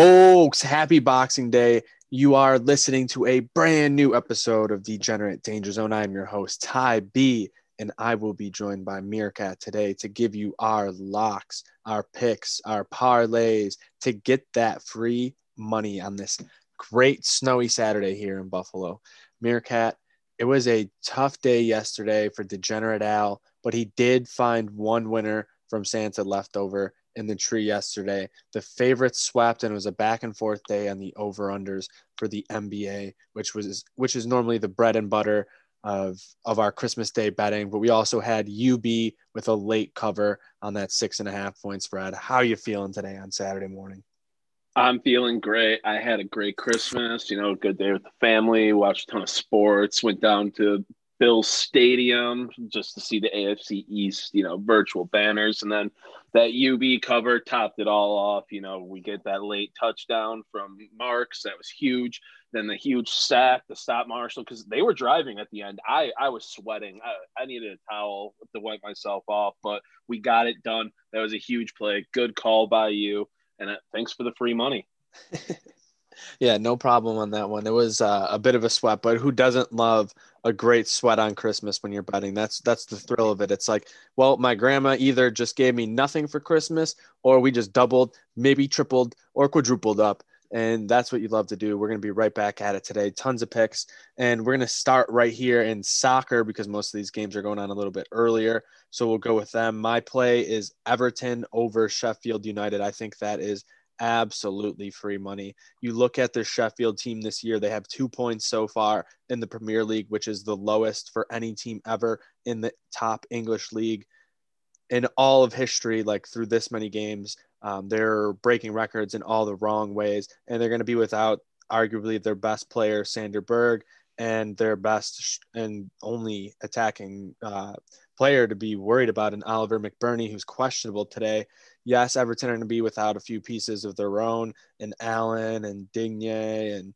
Folks, happy Boxing Day. You are listening to a brand new episode of Degenerate Danger Zone. I'm your host, Ty B, and I will be joined by Meerkat today to give you our locks, our picks, our parlays to get that free money on this great snowy Saturday here in Buffalo. Meerkat, it was a tough day yesterday for Degenerate Al, but he did find one winner from Santa leftover in the tree yesterday. The favorites swept, and it was a back and forth day on the over unders for the NBA, which was which is normally the bread and butter of of our Christmas Day betting. But we also had UB with a late cover on that six and a half point spread. How you feeling today on Saturday morning? I'm feeling great. I had a great Christmas, you know, a good day with the family, watched a ton of sports, went down to Bills Stadium just to see the AFC East, you know, virtual banners. And then that UB cover topped it all off. You know, we get that late touchdown from Marks. That was huge. Then the huge sack to stop Marshall because they were driving at the end. I, I was sweating. I, I needed a towel to wipe myself off, but we got it done. That was a huge play. Good call by you. And uh, thanks for the free money. yeah, no problem on that one. It was uh, a bit of a sweat, but who doesn't love a great sweat on Christmas when you're betting? That's that's the thrill of it. It's like, well, my grandma either just gave me nothing for Christmas, or we just doubled, maybe tripled, or quadrupled up. And that's what you love to do. We're going to be right back at it today. Tons of picks. And we're going to start right here in soccer because most of these games are going on a little bit earlier. So we'll go with them. My play is Everton over Sheffield United. I think that is absolutely free money. You look at their Sheffield team this year, they have two points so far in the Premier League, which is the lowest for any team ever in the top English league in all of history, like through this many games. Um, they're breaking records in all the wrong ways, and they're going to be without arguably their best player, Sander Berge, and their best and only attacking uh, player to be worried about, an Oliver McBurnie, who's questionable today yes, Everton are going to be without a few pieces of their own, and Allen and Digne and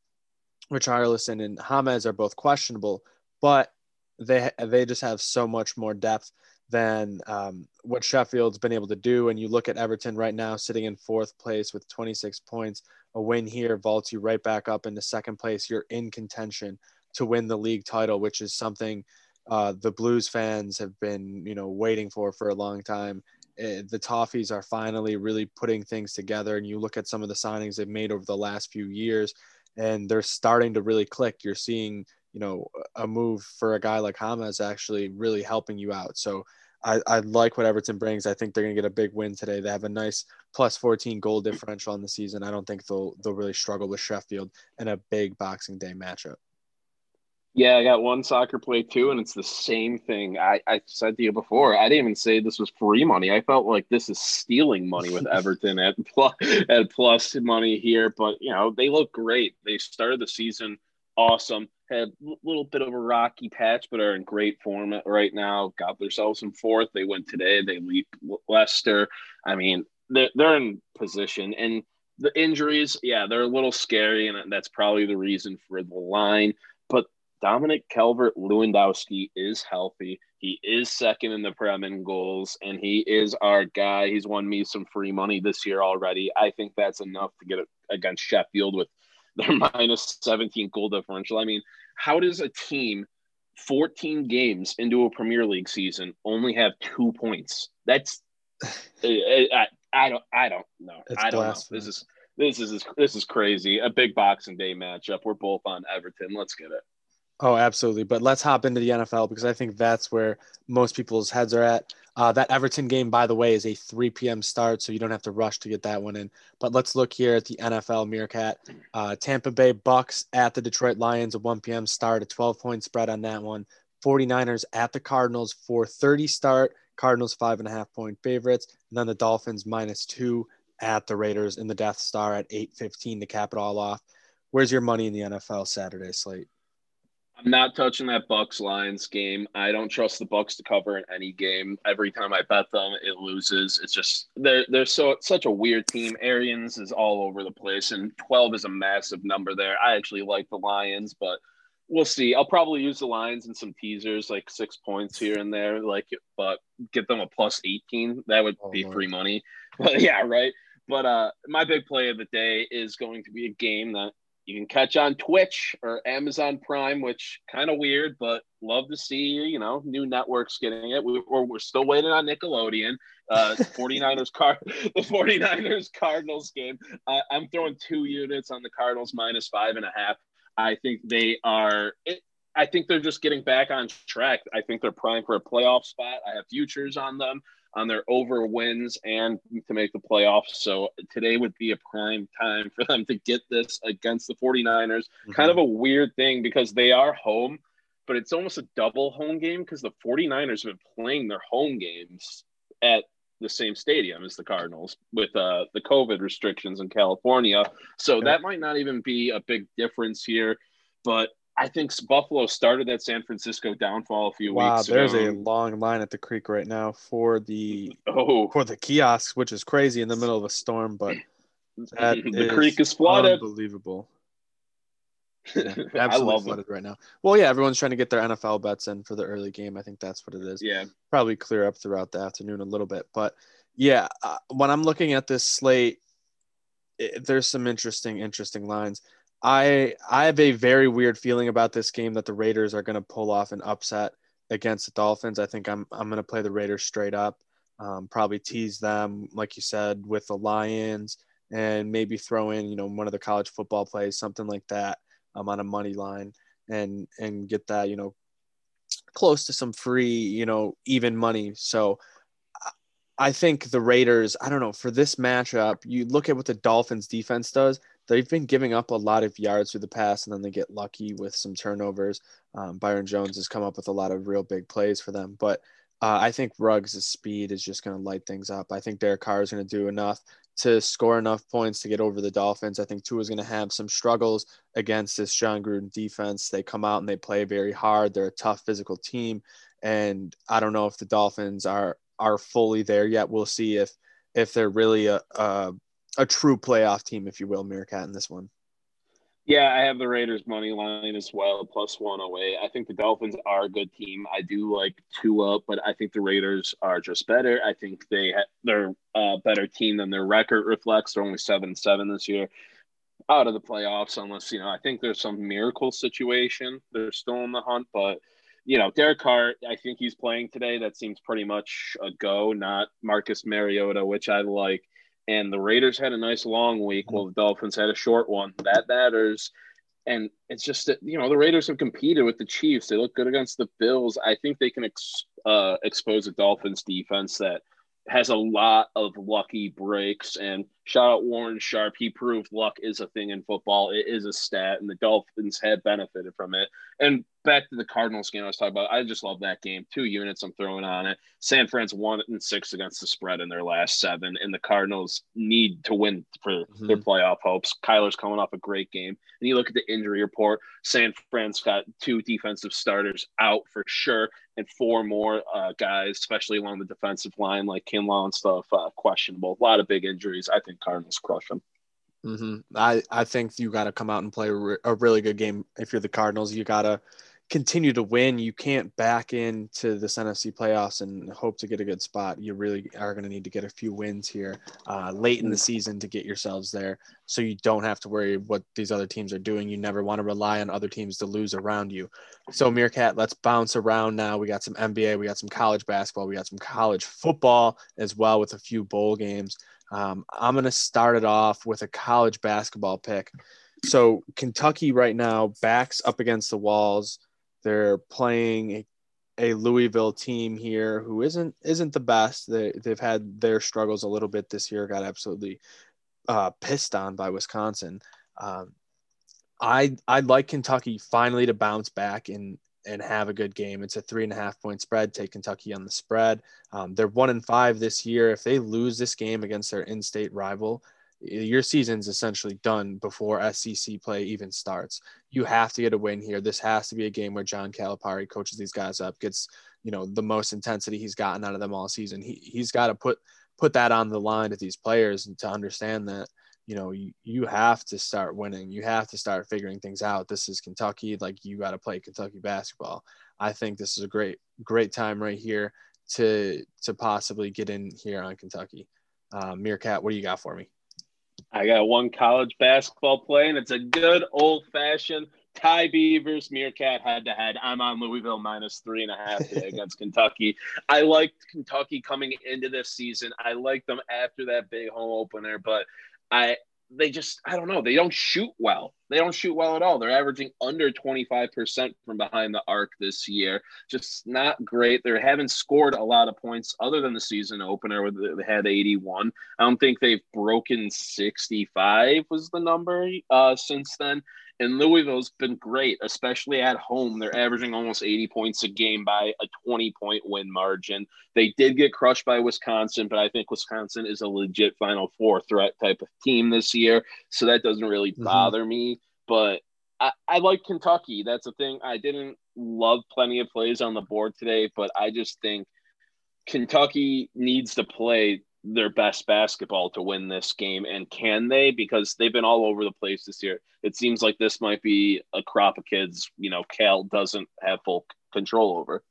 Richarlison and James are both questionable, but they they just have so much more depth than um, what Sheffield's been able to do. And you look at Everton right now, sitting in fourth place with 26 points. A win here vaults you right back up into second place. You're in contention to win the league title, which is something uh, the Blues fans have been, you know, waiting for for a long time. Eh, the Toffees are finally really putting things together. And you look at some of the signings they've made over the last few years, and they're starting to really click. You're seeing, you know, a move for a guy like James actually really helping you out. So I, I like what Everton brings. I think they're going to get a big win today. They have a nice plus 14 goal differential on the season. I don't think they'll they'll really struggle with Sheffield in a big Boxing Day matchup. Yeah, I got one soccer play too, and it's the same thing. I, I said to you before, I didn't even say this was free money. I felt like this is stealing money with Everton at plus, at plus money here, but you know they look great. They started the season awesome. Had a little bit of a rocky patch, but are in great form right now. Got themselves in fourth. They went today. They leap Leicester. I mean, they're they're in position, and the injuries, yeah, they're a little scary, and that's probably the reason for the line. But Dominic Calvert Lewandowski is healthy. He is second in the Prem in goals, and he is our guy. He's won me some free money this year already. I think that's enough to get it against Sheffield with their minus 17 goal differential. I mean, how does a team 14 games into a Premier League season only have two points? That's I, I don't I don't know. It's I don't know. This is this is this is crazy. A big Boxing Day matchup. We're both on Everton. Let's get it. Oh, absolutely. But let's hop into the NFL because I think that's where most people's heads are at. Uh, that Everton game, by the way, is a 3 p.m. start, so you don't have to rush to get that one in. But let's look here at the NFL Meerkat. Uh, Tampa Bay Bucks at the Detroit Lions, a 1 p.m. start, a 12 point spread on that one. 49ers at the Cardinals, 4:30 start. Cardinals five and a half point favorites, and then the Dolphins minus two at the Raiders in the Death Star at 8:15 to cap it all off. Where's your money in the NFL Saturday slate? I'm not touching that Bucks Lions game. I don't trust the Bucks to cover in any game. Every time I bet them, it loses. It's just they're they're so such a weird team. Arians is all over the place, and 12 is a massive number there. I actually like the Lions, but we'll see. I'll probably use the Lions in some teasers, like six points here and there, like but get them a plus 18. That would oh, be free money. But yeah, right. But uh, my big play of the day is going to be a game that you can catch on Twitch or Amazon Prime, which kind of weird, but love to see you know new networks getting it. We, are we're still waiting on Nickelodeon. Uh, 49ers car the 49ers Cardinals game. Uh, I'm throwing two units on the Cardinals minus five and a half. I think they are. It, I think they're just getting back on track. I think they're primed for a playoff spot. I have futures on them on their over wins and to make the playoffs. So today would be a prime time for them to get this against the 49ers. Mm-hmm. Kind of a weird thing because they are home, but it's almost a double home game because the 49ers have been playing their home games at the same stadium as the Cardinals with uh, the COVID restrictions in California. So yeah. that might not even be a big difference here. But I think Buffalo started that San Francisco downfall a few wow, weeks ago. Wow, there's a long line at the creek right now for the oh for the kiosks, which is crazy in the middle of a storm, but that the is creek is flooded. Unbelievable. Yeah, absolutely flooded it. right now. Well, yeah, everyone's trying to get their NFL bets in for the early game. I think that's what it is. Yeah, probably clear up throughout the afternoon a little bit, but yeah, uh, when I'm looking at this slate, it, there's some interesting, interesting lines. I I have a very weird feeling about this game that the Raiders are going to pull off an upset against the Dolphins. I think I'm I'm going to play the Raiders straight up. Um, probably tease them, like you said, with the Lions, and maybe throw in you know one of the college football plays, something like that, um, on a money line, and and get that you know close to some free you know even money. So I think the Raiders. I don't know for this matchup. You look at what the Dolphins defense does they've been giving up a lot of yards through the pass, and then they get lucky with some turnovers. Um, Byron Jones has come up with a lot of real big plays for them, but uh, I think Ruggs' speed is just going to light things up. I think Derek Carr is going to do enough to score enough points to get over the Dolphins. I think Tua is going to have some struggles against this Jon Gruden defense. They come out and they play very hard. They're a tough physical team, and I don't know if the Dolphins are are fully there yet. We'll see if if they're really a, a a true playoff team, if you will, Meerkat in this one. Yeah, I have the Raiders money line as well, plus 108. I think the Dolphins are a good team. I do like Tua, but I think the Raiders are just better. I think they ha- they're a better team than their record reflects. They're only seven seven this year, out of the playoffs. Unless you know, I think there's some miracle situation. They're still in the hunt, but you know, Derek Carr. I think he's playing today. That seems pretty much a go. Not Marcus Mariota, which I like and the Raiders had a nice long week while the Dolphins had a short one. That matters. And it's just that, you know, the Raiders have competed with the Chiefs. They look good against the Bills. I think they can ex- uh, expose a Dolphins defense that has a lot of lucky breaks. And shout out Warren Sharp. He proved luck is a thing in football. It is a stat, and the Dolphins had benefited from it. And back to the Cardinals game I was talking about. I just love that game. Two units I'm throwing on it. San Fran's one and six against the spread in their last seven, and the Cardinals need to win for mm-hmm. their playoff hopes. Kyler's coming off a great game. And you look at the injury report, San Fran's got two defensive starters out for sure, and four more uh, guys, especially along the defensive line, like Kinlaw and stuff, uh, questionable. A lot of big injuries. I think Cardinals crush them. Mm-hmm. I, I think you got to come out and play a really good game. If you're the Cardinals, you got to continue to win. You can't back into the NFC playoffs and hope to get a good spot. You really are going to need to get a few wins here uh, late in the season to get yourselves there so you don't have to worry what these other teams are doing. You never want to rely on other teams to lose around you. So, Meerkat, let's bounce around now. We got some NBA, we got some college basketball, we got some college football as well with a few bowl games. Um, I'm going to start it off with a college basketball pick. So Kentucky right now backs up against the walls. They're playing a, Louisville team here who isn't isn't the best. They they've had their struggles a little bit this year. Got absolutely uh, pissed on by Wisconsin. Um, I I'd like Kentucky finally to bounce back and and have a good game. It's a three and a half point spread. Take Kentucky on the spread. Um, they're one and five this year. If they lose this game against their in-state rival, your season's essentially done before SEC play even starts. You have to get a win here. This has to be a game where John Calipari coaches these guys up, gets you know the most intensity he's gotten out of them all season. He he's got to put put that on the line to these players and to understand that you know, you, you have to start winning. You have to start figuring things out. This is Kentucky. Like you got to play Kentucky basketball. I think this is a great, great time right here to to possibly get in here on Kentucky. Uh, Meerkat, what do you got for me? I got one college basketball play, and it's a good old fashioned Ty B versus, Meerkat head to head. I'm on Louisville minus three and a half today against Kentucky. I liked Kentucky coming into this season. I liked them after that big home opener, but I they just I don't know. They don't shoot well. They don't shoot well at all. They're averaging under 25% from behind the arc this year. Just not great. They haven't scored a lot of points other than the season opener where they had 81. I don't think they've broken 65 was the number uh, since then. And Louisville's been great, especially at home. They're averaging almost 80 points a game by a 20 point win margin. They did get crushed by Wisconsin, but I think Wisconsin is a legit Final Four threat type of team this year. So that doesn't really mm-hmm. bother me. But I, I like Kentucky. That's a thing. I didn't love plenty of plays on the board today, but I just think Kentucky needs to play their best basketball to win this game and can they? Because they've been all over the place this year. It seems like this might be a crop of kids you know cal doesn't have full control over.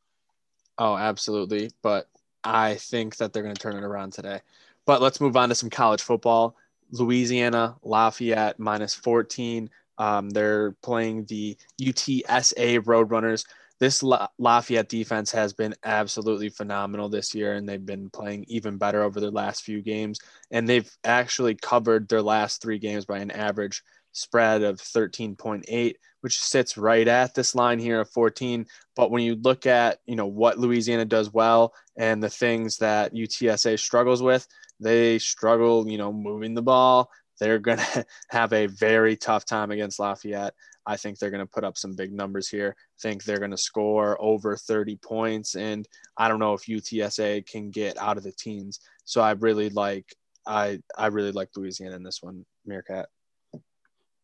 Oh absolutely. But i think that they're going to turn it around today. But let's move on to some college football. Louisiana lafayette minus 14 um, they're playing the utsa roadrunners this La- Lafayette defense has been absolutely phenomenal this year, and they've been playing even better over their last few games. And they've actually covered their last three games by an average spread of 13.8, which sits right at this line here of 14. But when you look at you know what Louisiana does well and the things that UTSA struggles with, they struggle, you know, moving the ball. They're going to have a very tough time against Lafayette. I think they're going to put up some big numbers here. I think they're going to score over 30 points. And I don't know if UTSA can get out of the teens. So I really like, I, I really like Louisiana in this one, Meerkat.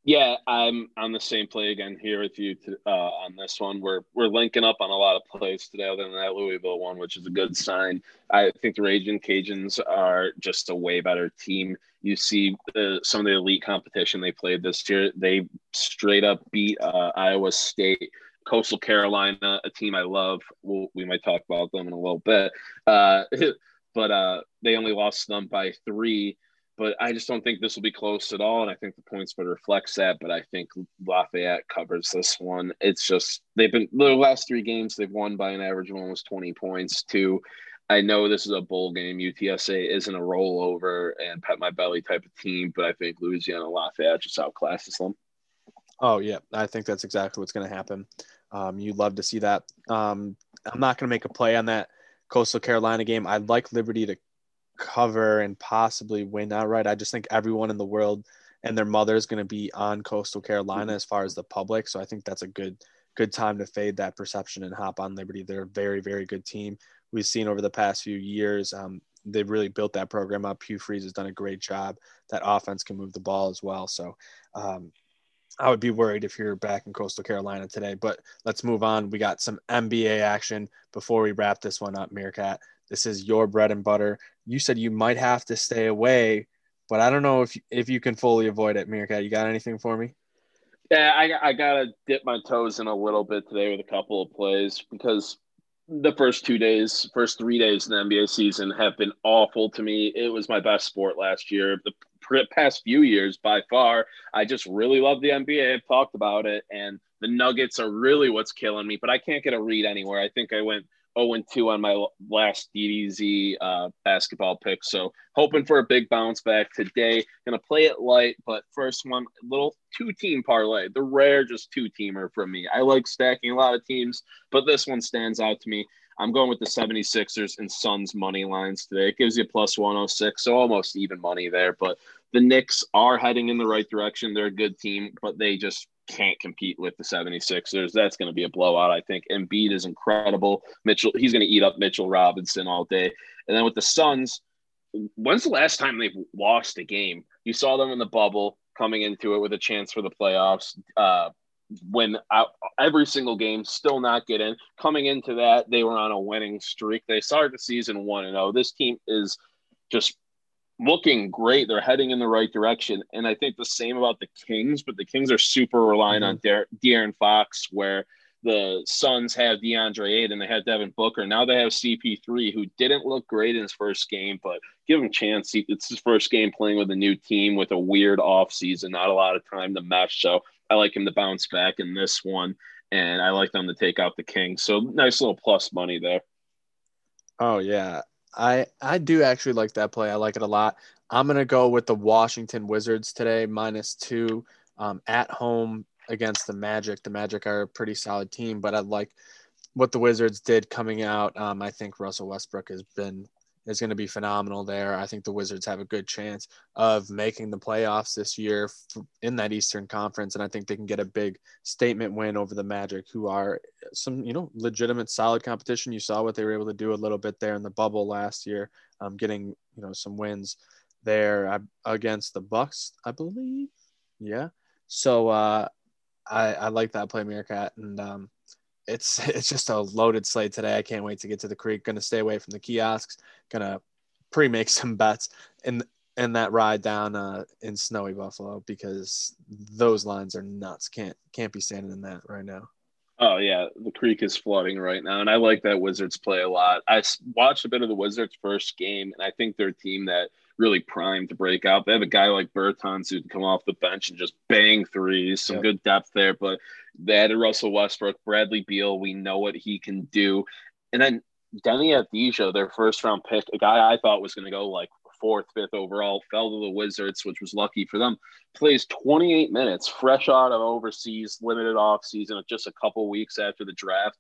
Yeah, I'm on the same play again here with you to, uh, on this one. We're we're linking up on a lot of plays today, other than that Louisville one, which is a good sign. I think the Raging Cajuns are just a way better team. You see the, some of the elite competition they played this year. They straight up beat uh, Iowa State. Coastal Carolina, a team I love. We'll, we might talk about them in a little bit. Uh, but uh, they only lost them by three but I just don't think this will be close at all. And I think the point spread reflects that. But I think Lafayette covers this one. It's just they've been the last three games they've won by an average of almost 20 points. Two, I know this is a bowl game. UTSA isn't a rollover and pet my belly type of team, but I think Louisiana Lafayette just outclasses them. Oh yeah, I think that's exactly what's going to happen. Um, you'd love to see that. Um, I'm not going to make a play on that Coastal Carolina game. I'd like Liberty to cover and possibly win outright. I just think everyone in the world and their mother is going to be on Coastal Carolina as far as the public. So I think that's a good good time to fade that perception and hop on Liberty. They're a very very good team. We've seen over the past few years. Um, they've really built that program up. Hugh Freeze has done a great job. That offense can move the ball as well. So um, I would be worried if you're back in Coastal Carolina today. But let's move on. We got some NBA action before we wrap this one up, Meerkat. This is your bread and butter. You said you might have to stay away, but I don't know if if you can fully avoid it. Meerkat, you got anything for me? Yeah, I, I gotta dip my toes in a little bit today with a couple of plays because the first two days, first three days in the NBA season have been awful to me. It was my best sport last year. The past few years, by far, I just really love the NBA. I've talked about it, and the Nuggets are really what's killing me. But I can't get a read anywhere. I think I went 0 2 on my last DDZ uh, basketball pick. So hoping for a big bounce back today. Gonna play it light, but first one, little two team parlay, the rare just two teamer for me. I like stacking a lot of teams, but this one stands out to me. I'm going with the 76ers and Suns money lines today. It gives you plus 106, so almost even money there. But the Knicks are heading in the right direction. They're a good team, but they just can't compete with the 76ers. That's going to be a blowout, I think. Embiid is incredible. Mitchell, he's going to eat up Mitchell Robinson all day. And then with the Suns, when's the last time they've lost a game? You saw them in the bubble coming into it with a chance for the playoffs. Uh, when out every single game, still not get in. Coming into that, they were on a winning streak. They started the season one and zero. Oh. This team is just looking great. They're heading in the right direction. And I think the same about the Kings, but the Kings are super reliant mm-hmm. on De'Aaron Fox, where the Suns have DeAndre Ayton, they have Devin Booker. Now they have CP3, who didn't look great in his first game, but give him a chance. It's his first game playing with a new team with a weird off season, not a lot of time to mesh. So I like him to bounce back in this one, and I like them to take out the Kings. So nice little plus money there. Oh yeah, I I do actually like that play. I like it a lot. I'm gonna go with the Washington Wizards today, minus two um, at home against the Magic. The Magic are a pretty solid team, but I like what the Wizards did coming out. Um, I think Russell Westbrook has been is going to be phenomenal there. I think the Wizards have a good chance of making the playoffs this year in that Eastern Conference, and I think they can get a big statement win over the Magic, who are some you know legitimate, solid competition. You saw what they were able to do a little bit there in the bubble last year, um, getting you know some wins there against the Bucks, I believe. Yeah. So uh, I, I like that play, Meerkat, and um, it's it's just a loaded slate today. I can't wait to get to the creek. Going to stay away from the kiosks. Going to pre-make some bets in in that ride down uh, in snowy Buffalo because those lines are nuts. Can't can't be standing in that right now. Oh yeah, the creek is flooding right now, and I like that Wizards play a lot. I watched a bit of the Wizards' first game, and I think they're a team that really primed to break out. They have a guy like Bertans who can come off the bench and just bang threes. Some yep. good depth there, but they added Russell Westbrook, Bradley Beal. We know what he can do, and then Deni Avdija, their first round pick, a guy I thought was going to go like fourth, fifth overall, fell to the Wizards, which was lucky for them. Plays 28 minutes, fresh out of overseas, limited off season, just a couple weeks after the draft.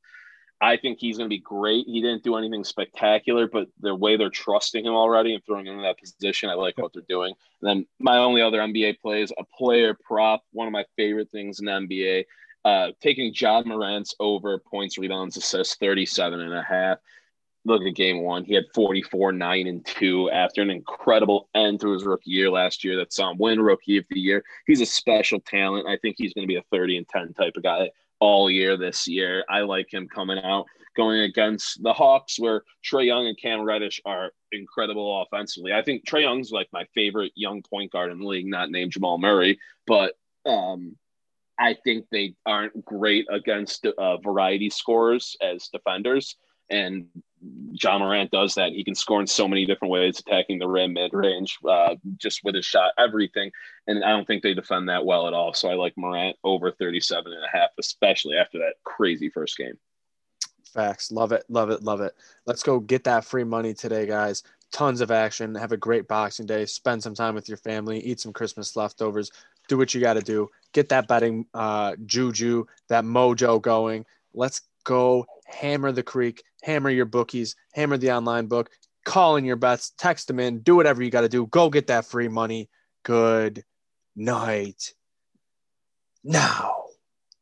I think he's going to be great. He didn't do anything spectacular, but the way they're trusting him already and throwing him in that position, I like what they're doing. And then my only other NBA plays a player prop, one of my favorite things in the NBA, uh, taking Ja Morant's over points, rebounds, assists, 37 and a half. Look at game one. He had 44, 9, and 2 after an incredible end to his rookie year last year that saw him win rookie of the year. He's a special talent. I think he's going to be a 30 and 10 type of guy all year this year. I like him coming out going against the Hawks, where Trae Young and Cam Reddish are incredible offensively. I think Trae Young's like my favorite young point guard in the league, not named Jamal Murray, but um, I think they aren't great against uh, variety scorers as defenders. And Ja Morant does that. He can score in so many different ways, attacking the rim, mid range, uh, just with his shot, everything. And I don't think they defend that well at all. So I like Morant over 37 and a half, especially after that crazy first game. Facts. Love it. Love it. Love it. Let's go get that free money today, guys. Tons of action. Have a great Boxing Day. Spend some time with your family. Eat some Christmas leftovers. Do what you got to do. Get that betting uh, juju, that mojo going. Let's go hammer the creek, hammer your bookies, hammer the online book, call in your bets, text them in, do whatever you got to do. Go get that free money. Good night. Now.